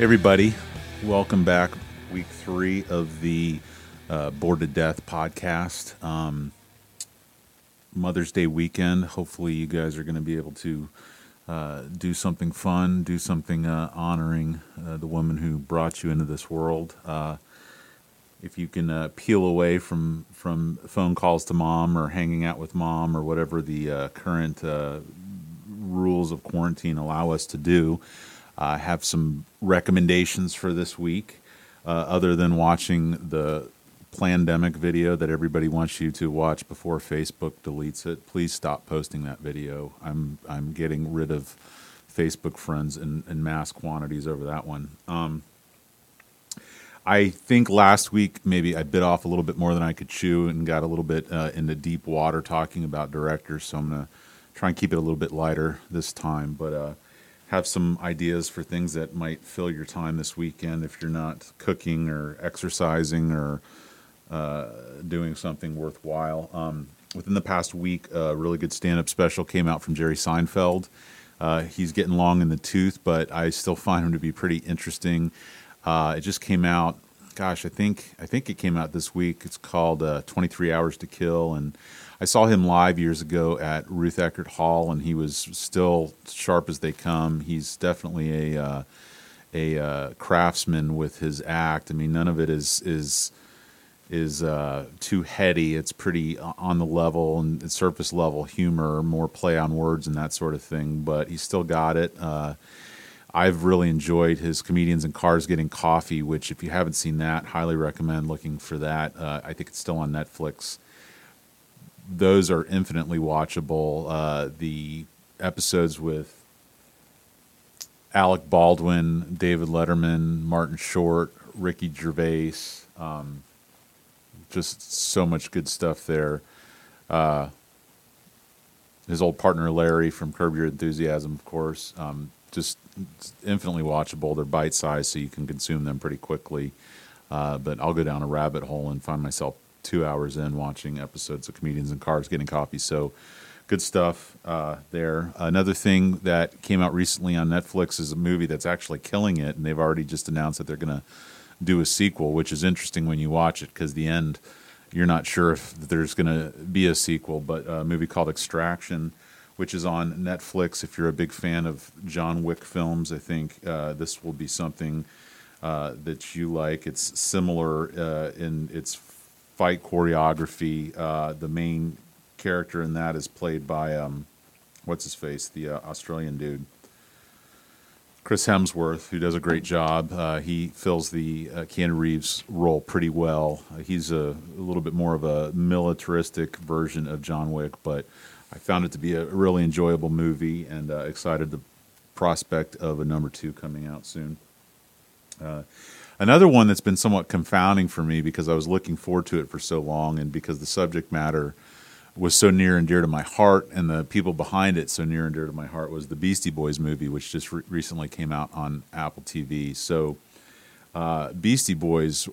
everybody. Welcome back. Week three of the uh, Bored to Death podcast. Um, Mother's Day weekend. Hopefully, you guys are going to be able to uh, do something fun, do something uh, honoring uh, the woman who brought you into this world. Uh, if you can uh, peel away from from phone calls to mom or hanging out with mom or whatever the current rules of quarantine allow us to do, I have some recommendations for this week. Uh, other than watching the pandemic video that everybody wants you to watch before Facebook deletes it, please stop posting that video. I'm I'm getting rid of Facebook friends in, in mass quantities over that one. Um, I think last week maybe I bit off a little bit more than I could chew and got a little bit uh, into deep water talking about directors. So I'm gonna try and keep it a little bit lighter this time, but uh, have some ideas for things that might fill your time this weekend if you're not cooking or exercising or uh, doing something worthwhile. Um, within the past week, a really good stand-up special came out from Jerry Seinfeld. Uh, he's getting long in the tooth, but I still find him to be pretty interesting. Uh, it just came out. Gosh, I think I think it came out this week. It's called uh, 23 Hours to Kill, and I saw him live years ago at Ruth Eckerd Hall, and he was still sharp as they come. He's definitely a uh, a uh, craftsman with his act. I mean, none of it is is is uh, too heady. It's pretty on the level and surface level humor, more play on words and that sort of thing. But he's still got it. Uh, I've really enjoyed his comedians and cars getting coffee, which if you haven't seen that, highly recommend looking for that. Uh, I think it's still on Netflix. Those are infinitely watchable. Uh, the episodes with Alec Baldwin, David Letterman, Martin Short, Ricky Gervais. Um, just so much good stuff there. Uh, his old partner Larry from Curb Your Enthusiasm, of course. Um, just infinitely watchable. They're bite sized, so you can consume them pretty quickly. Uh, but I'll go down a rabbit hole and find myself two hours in watching episodes of Comedians in Cars Getting Coffee. So good stuff uh, there. Another thing that came out recently on Netflix is a movie that's actually killing it, and they've already just announced that they're going to do a sequel, which is interesting when you watch it because the end, you're not sure if there's going to be a sequel. But a movie called Extraction which is on Netflix. If you're a big fan of John Wick films, I think uh, this will be something uh, that you like. It's similar uh, in its fight choreography. Uh, the main character in that is played by um, what's his face, the uh, Australian dude. Chris Hemsworth, who does a great job. Uh, he fills the uh, Keanu Reeves role pretty well. Uh, he's a, a, little bit more of a militaristic version of John Wick, but I found it to be a really enjoyable movie and uh, excited the prospect of a number two coming out soon. Another one that's been somewhat confounding for me because I was looking forward to it for so long and because the subject matter was so near and dear to my heart and the people behind it so near and dear to my heart was the Beastie Boys movie, which just re- recently came out on Apple TV. So uh, Beastie Boys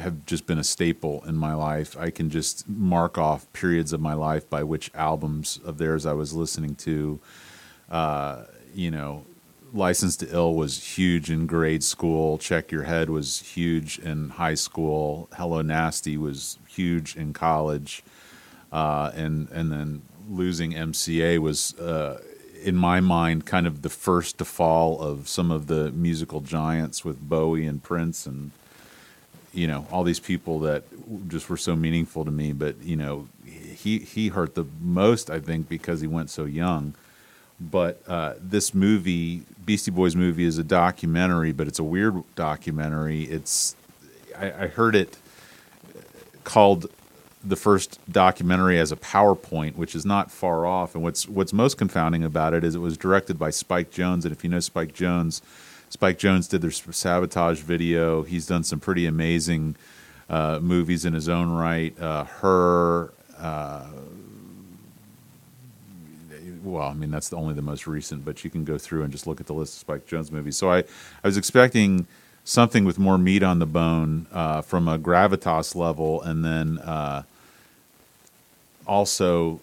have just been a staple in my life. I can just mark off periods of my life by which albums of theirs I was listening to. Uh, you know, License to Ill was huge in grade school. Check Your Head was huge in high school. Hello Nasty was huge in college, uh, and and then losing MCA was uh, in my mind, kind of the first to fall of some of the musical giants with Bowie and Prince and you know all these people that just were so meaningful to me. But you know, he he hurt the most, I think, because he went so young. But uh, this movie, Beastie Boys movie, is a documentary, but it's a weird documentary. It's I, I heard it called the first documentary as a PowerPoint, which is not far off. And what's what's most confounding about it is it was directed by Spike Jonze, And if you know Spike Jonze, Spike Jonze did their sabotage video. He's done some pretty amazing uh, movies in his own right. Uh, Her. Uh, well, I mean that's the only the most recent, but you can go through and just look at the list of Spike Jonze movies. So I, I was expecting something with more meat on the bone uh, from a gravitas level, and then uh, also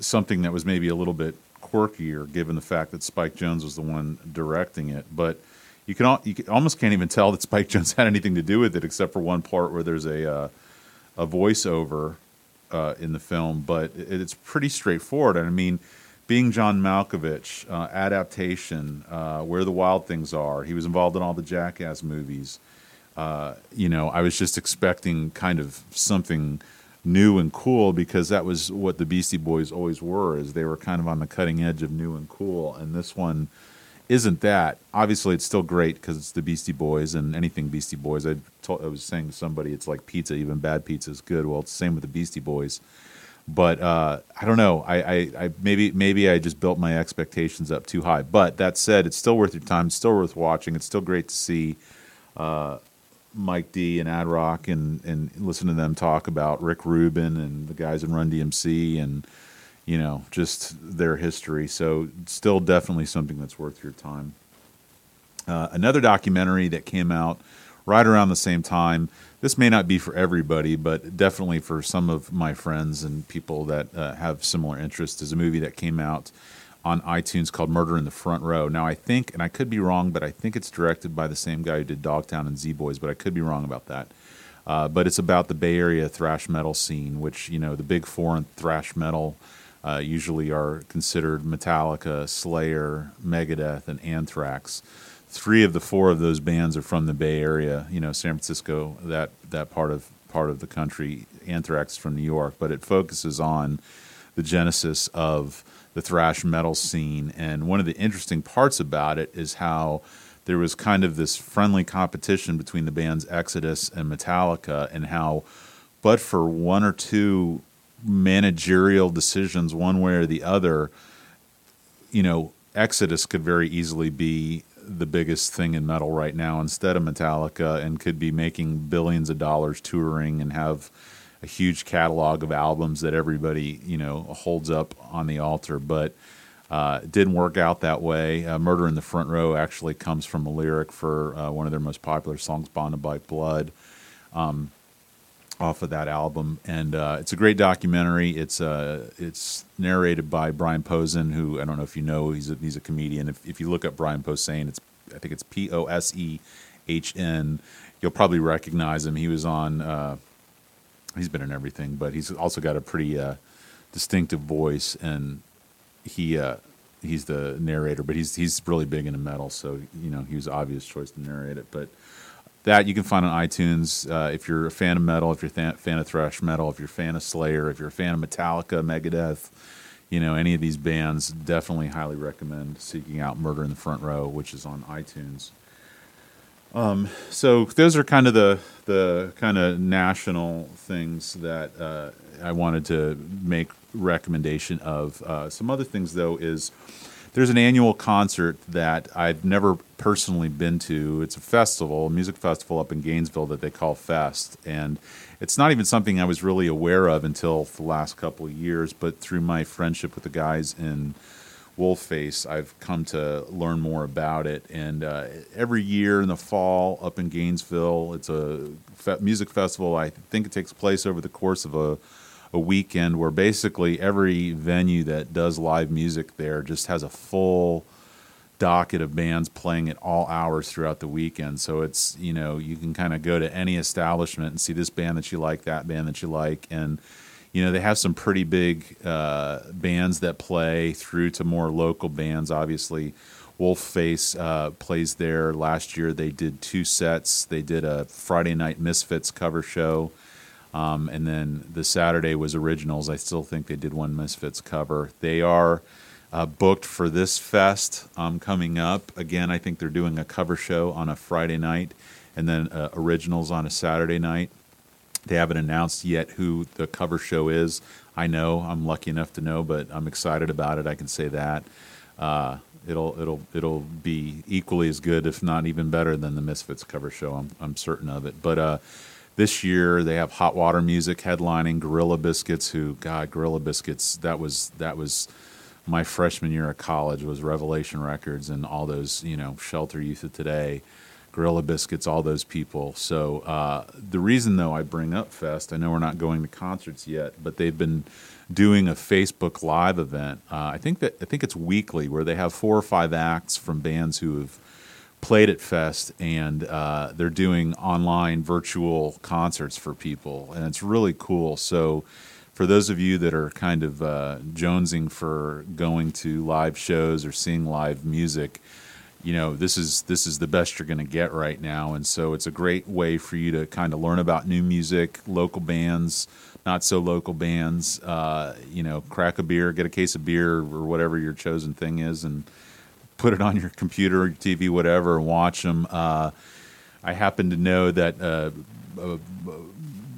something that was maybe a little bit quirkier given the fact that Spike Jonze was the one directing it. But you can, you almost can't even tell that Spike Jonze had anything to do with it, except for one part where there's a uh, a voiceover uh, in the film. But it, it's pretty straightforward. And I mean, being John Malkovich, uh, adaptation, uh, where the wild things are. He was involved in all the Jackass movies. Uh, you know, I was just expecting kind of something new and cool because that was what the Beastie Boys always were. Is they were kind of on the cutting edge of new and cool, and this one isn't that. Obviously, it's still great because it's the Beastie Boys and anything Beastie Boys. I, told, I was saying to somebody, it's like pizza. Even bad pizza is good. Well, it's the same with the Beastie Boys. But uh, I don't know. I, I, I maybe maybe I just built my expectations up too high. But that said, it's still worth your time. It's still worth watching. It's still great to see uh, Mike D and Ad Rock and and listen to them talk about Rick Rubin and the guys in Run DMC and you know just their history. So still definitely something that's worth your time. Uh, another documentary that came out right around the same time. This may not be for everybody, but definitely for some of my friends and people that uh, have similar interests. Is a movie that came out on iTunes called Murder in the Front Row. Now, I think, and I could be wrong, but I think it's directed by the same guy who did Dogtown and Z Boys, but I could be wrong about that. Uh, but it's about the Bay Area thrash metal scene, which, you know, the big four in thrash metal uh, usually are considered Metallica, Slayer, Megadeth, and Anthrax. Three of the four of those bands are from the Bay Area, you know, San Francisco, that, that part of part of the country. Anthrax from New York, but it focuses on the genesis of the thrash metal scene. And one of the interesting parts about it is how there was kind of this friendly competition between the bands Exodus and Metallica, and how, but for one or two managerial decisions, one way or the other, you know, Exodus could very easily be the biggest thing in metal right now instead of Metallica and could be making billions of dollars touring and have a huge catalog of albums that everybody you know holds up on the altar, but uh, it didn't work out that way. Uh, "Murder in the Front Row" actually comes from a lyric for uh, one of their most popular songs, "Bonded by Blood," um, off of that album, and uh, it's a great documentary. It's uh, it's narrated by Brian Posehn, who I don't know if you know, he's a, he's a comedian. If if you look up Brian Posehn, it's I think it's P O S E H N. You'll probably recognize him. He was on uh, he's been in everything, but he's also got a pretty uh, distinctive voice, and he uh, he's the narrator, but he's he's really big into metal, so you know he was obvious choice to narrate it. But that you can find on iTunes uh, if you're a fan of metal, if you're a fan of thrash metal, if you're a fan of Slayer, if you're a fan of Metallica, Megadeth, you know any of these bands, definitely highly recommend seeking out Murder in the Front Row, which is on iTunes. Um, so those are kind of the the kind of national things that uh, I wanted to make recommendation of. Uh, some other things though is there's an annual concert that I've never personally been to. It's a festival, a music festival up in Gainesville that they call Fest, and it's not even something I was really aware of until the last couple of years. But through my friendship with the guys in Wolfface, I've come to learn more about it. And uh, every year in the fall up in Gainesville, it's a fe- music festival. I think it takes place over the course of a, a weekend where basically every venue that does live music there just has a full docket of bands playing at all hours throughout the weekend. So it's, you know, you can kind of go to any establishment and see this band that you like, that band that you like. And you know they have some pretty big uh, bands that play through to more local bands obviously wolfface uh, plays there last year they did two sets they did a friday night misfits cover show um, and then the saturday was originals i still think they did one misfits cover they are uh, booked for this fest um, coming up again i think they're doing a cover show on a friday night and then uh, originals on a saturday night they haven't announced yet who the cover show is. I know I'm lucky enough to know, but I'm excited about it. I can say that uh, it'll it'll it'll be equally as good, if not even better, than the Misfits cover show. I'm I'm certain of it. But uh, this year they have Hot Water Music headlining Gorilla Biscuits. Who God, Gorilla Biscuits. That was that was my freshman year of college was Revelation Records and all those you know Shelter Youth of Today. Gorilla Biscuits, all those people. So uh, the reason, though, I bring up Fest, I know we're not going to concerts yet, but they've been doing a Facebook Live event. Uh, I think that I think it's weekly, where they have four or five acts from bands who have played at Fest, and uh, they're doing online virtual concerts for people, and it's really cool. So, for those of you that are kind of uh, jonesing for going to live shows or seeing live music, you know this is this is the best you're going to get right now, and so it's a great way for you to kind of learn about new music, local bands, not so local bands. Uh, you know, crack a beer, get a case of beer or whatever your chosen thing is, and put it on your computer or your TV, whatever, and watch them. Uh, I happen to know that uh, uh,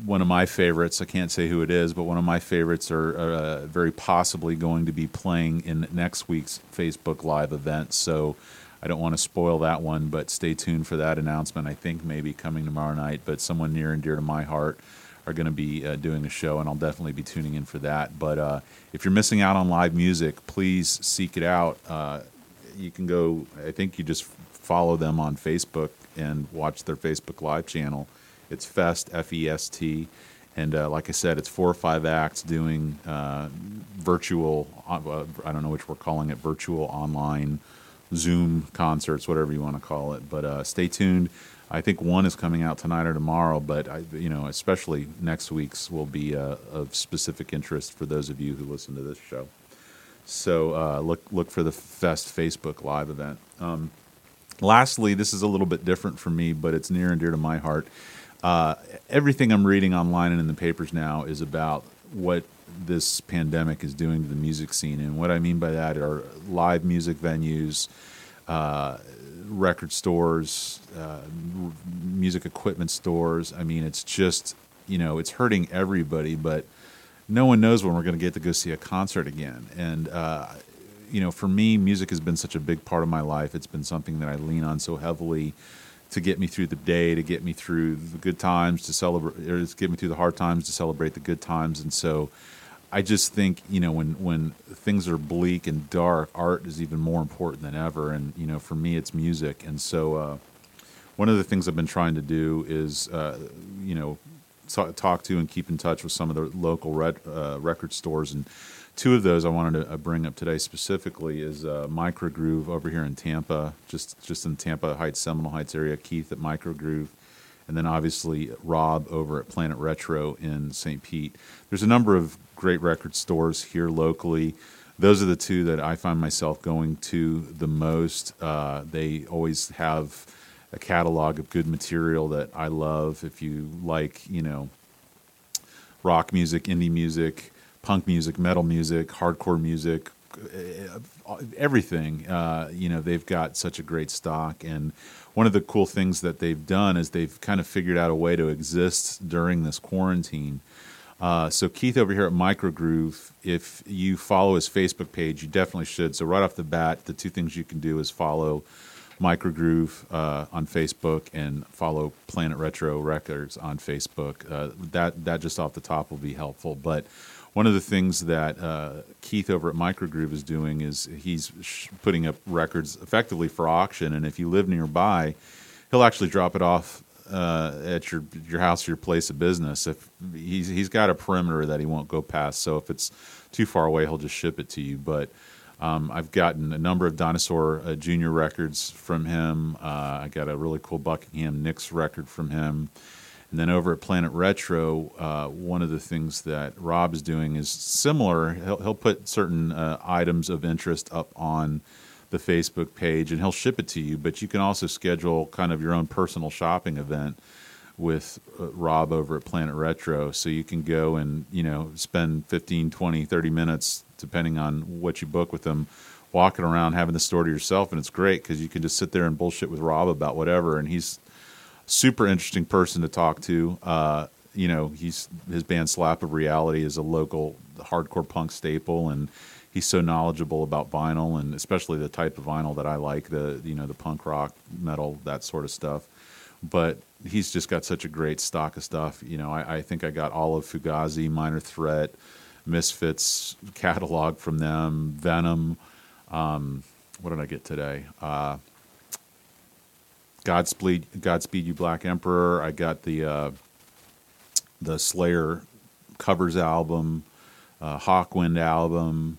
one of my favorites, I can't say who it is, but one of my favorites are uh, very possibly going to be playing in next week's Facebook Live event. So I don't want to spoil that one, but stay tuned for that announcement. I think maybe coming tomorrow night, but someone near and dear to my heart are going to be uh, doing a show, and I'll definitely be tuning in for that. But uh, if you're missing out on live music, please seek it out. Uh, you can go. I think you just follow them on Facebook and watch their Facebook Live channel. It's Fest F E S T, and uh, like I said, it's four or five acts doing uh, virtual. Uh, I don't know which we're calling it, virtual online Zoom concerts, whatever you want to call it. But uh, stay tuned. I think one is coming out tonight or tomorrow, but I, you know, especially next week's will be uh, of specific interest for those of you who listen to this show. So uh, look look for the Fest Facebook Live event. Um, lastly, this is a little bit different for me, but it's near and dear to my heart. Uh, everything I'm reading online and in the papers now is about what this pandemic is doing to the music scene, and what I mean by that are live music venues, uh, record stores, uh, music equipment stores. I mean, it's just you know it's hurting everybody, but no one knows when we're going to get to go see a concert again. And uh, you know, for me, music has been such a big part of my life. It's been something that I lean on so heavily to get me through the day, to get me through the good times, to celebrate, or to get me through the hard times, to celebrate the good times. And so, I just think you know when when things are bleak and dark, art is even more important than ever. And you know, for me, it's music. And so, uh, one of the things I've been trying to do is, uh, you know, talk to and keep in touch with some of the local red, uh, record stores. And two of those I wanted to uh, bring up today specifically is uh, Microgroove over here in Tampa, just just in Tampa Heights, Seminole Heights area. Keith at Microgroove, and then obviously Rob over at Planet Retro in St. Pete. There's a number of great record stores here locally. Those are the two that I find myself going to the most. Uh, they always have a catalog of good material that I love. If you like, you know, rock music, indie music, punk music, metal music, hardcore music, uh, everything, uh, you know, they've got such a great stock. And one of the cool things that they've done is they've kind of figured out a way to exist during this quarantine. Uh, so Keith over here at Microgroove, if you follow his Facebook page, you definitely should. So right off the bat, the two things you can do is follow Microgroove uh, on Facebook and follow Planet Retro Records on Facebook. Uh, that that just off the top will be helpful. But one of the things that uh, Keith over at Microgroove is doing is he's sh- putting up records effectively for auction, and if you live nearby, he'll actually drop it off uh, at your your house or your place of business. If he's he's got a perimeter that he won't go past, so if it's too far away, he'll just ship it to you. But um, I've gotten a number of Dinosaur uh, Junior records from him. Uh, I got a really cool Buckingham Nicks record from him. And then over at Planet Retro, uh, one of the things that Rob is doing is similar. He'll, he'll put certain uh, items of interest up on the Facebook page and he'll ship it to you, but you can also schedule kind of your own personal shopping event with uh, Rob over at Planet Retro. So you can go and, you know, spend 15, 20, 30 minutes depending on what you book with them, walking around having the store to yourself, and it's great because you can just sit there and bullshit with Rob about whatever, and he's super interesting person to talk to. Uh, you know, he's his band Slap of Reality is a local hardcore punk staple, and he's so knowledgeable about vinyl and especially the type of vinyl that I like the you know the punk rock metal that sort of stuff. But he's just got such a great stock of stuff. You know, I, I think I got all of Fugazi, Minor Threat, Misfits catalog from them, Venom. Um, what did I get today? Uh, Godspeed, Godspeed You Black Emperor. I got the uh, the Slayer covers album, uh, Hawkwind album.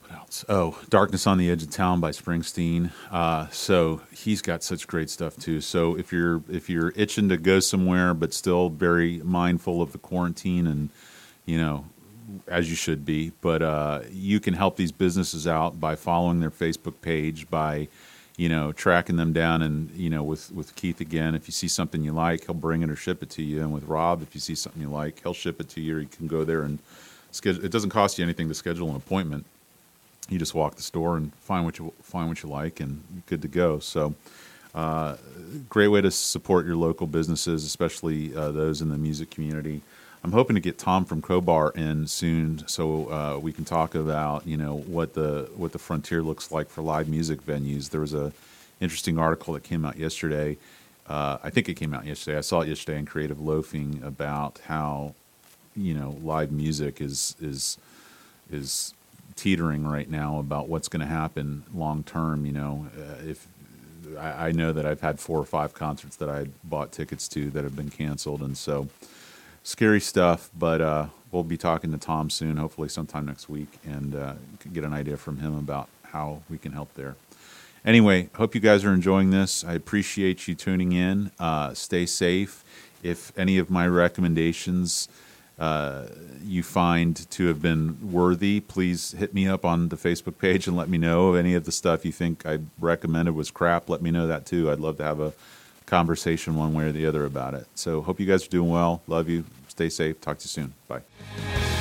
What else? Oh, Darkness on the Edge of Town by Springsteen. Uh, so he's got such great stuff too. So if you're if you're itching to go somewhere but still very mindful of the quarantine and you know as you should be, but uh, you can help these businesses out by following their Facebook page by you know tracking them down and you know with with Keith again if you see something you like he'll bring it or ship it to you and with Rob if you see something you like he'll ship it to you or you can go there and schedule it doesn't cost you anything to schedule an appointment you just walk the store and find what you find what you like and you're good to go. So, uh, great way to support your local businesses, especially uh, those in the music community. I'm hoping to get Tom from Crowbar in soon, so uh, we can talk about you know what the what the frontier looks like for live music venues. There was a interesting article that came out yesterday. Uh, I think it came out yesterday. I saw it yesterday in Creative Loafing about how you know live music is is is teetering right now about what's going to happen long term. You know, uh, if I, I, know that I've had four or five concerts that I bought tickets to that have been canceled, and so scary stuff. But uh, we'll be talking to Tom soon, hopefully sometime next week, and uh, get an idea from him about how we can help there. Anyway, hope you guys are enjoying this. I appreciate you tuning in. Uh, stay safe. If any of my recommendations uh, you find to have been worthy, please hit me up on the Facebook page and let me know. If Any of the stuff you think I recommended was crap, let me know that too. I'd love to have a conversation one way or the other about it. So, hope you guys are doing well. Love you. Stay safe. Talk to you soon. Bye.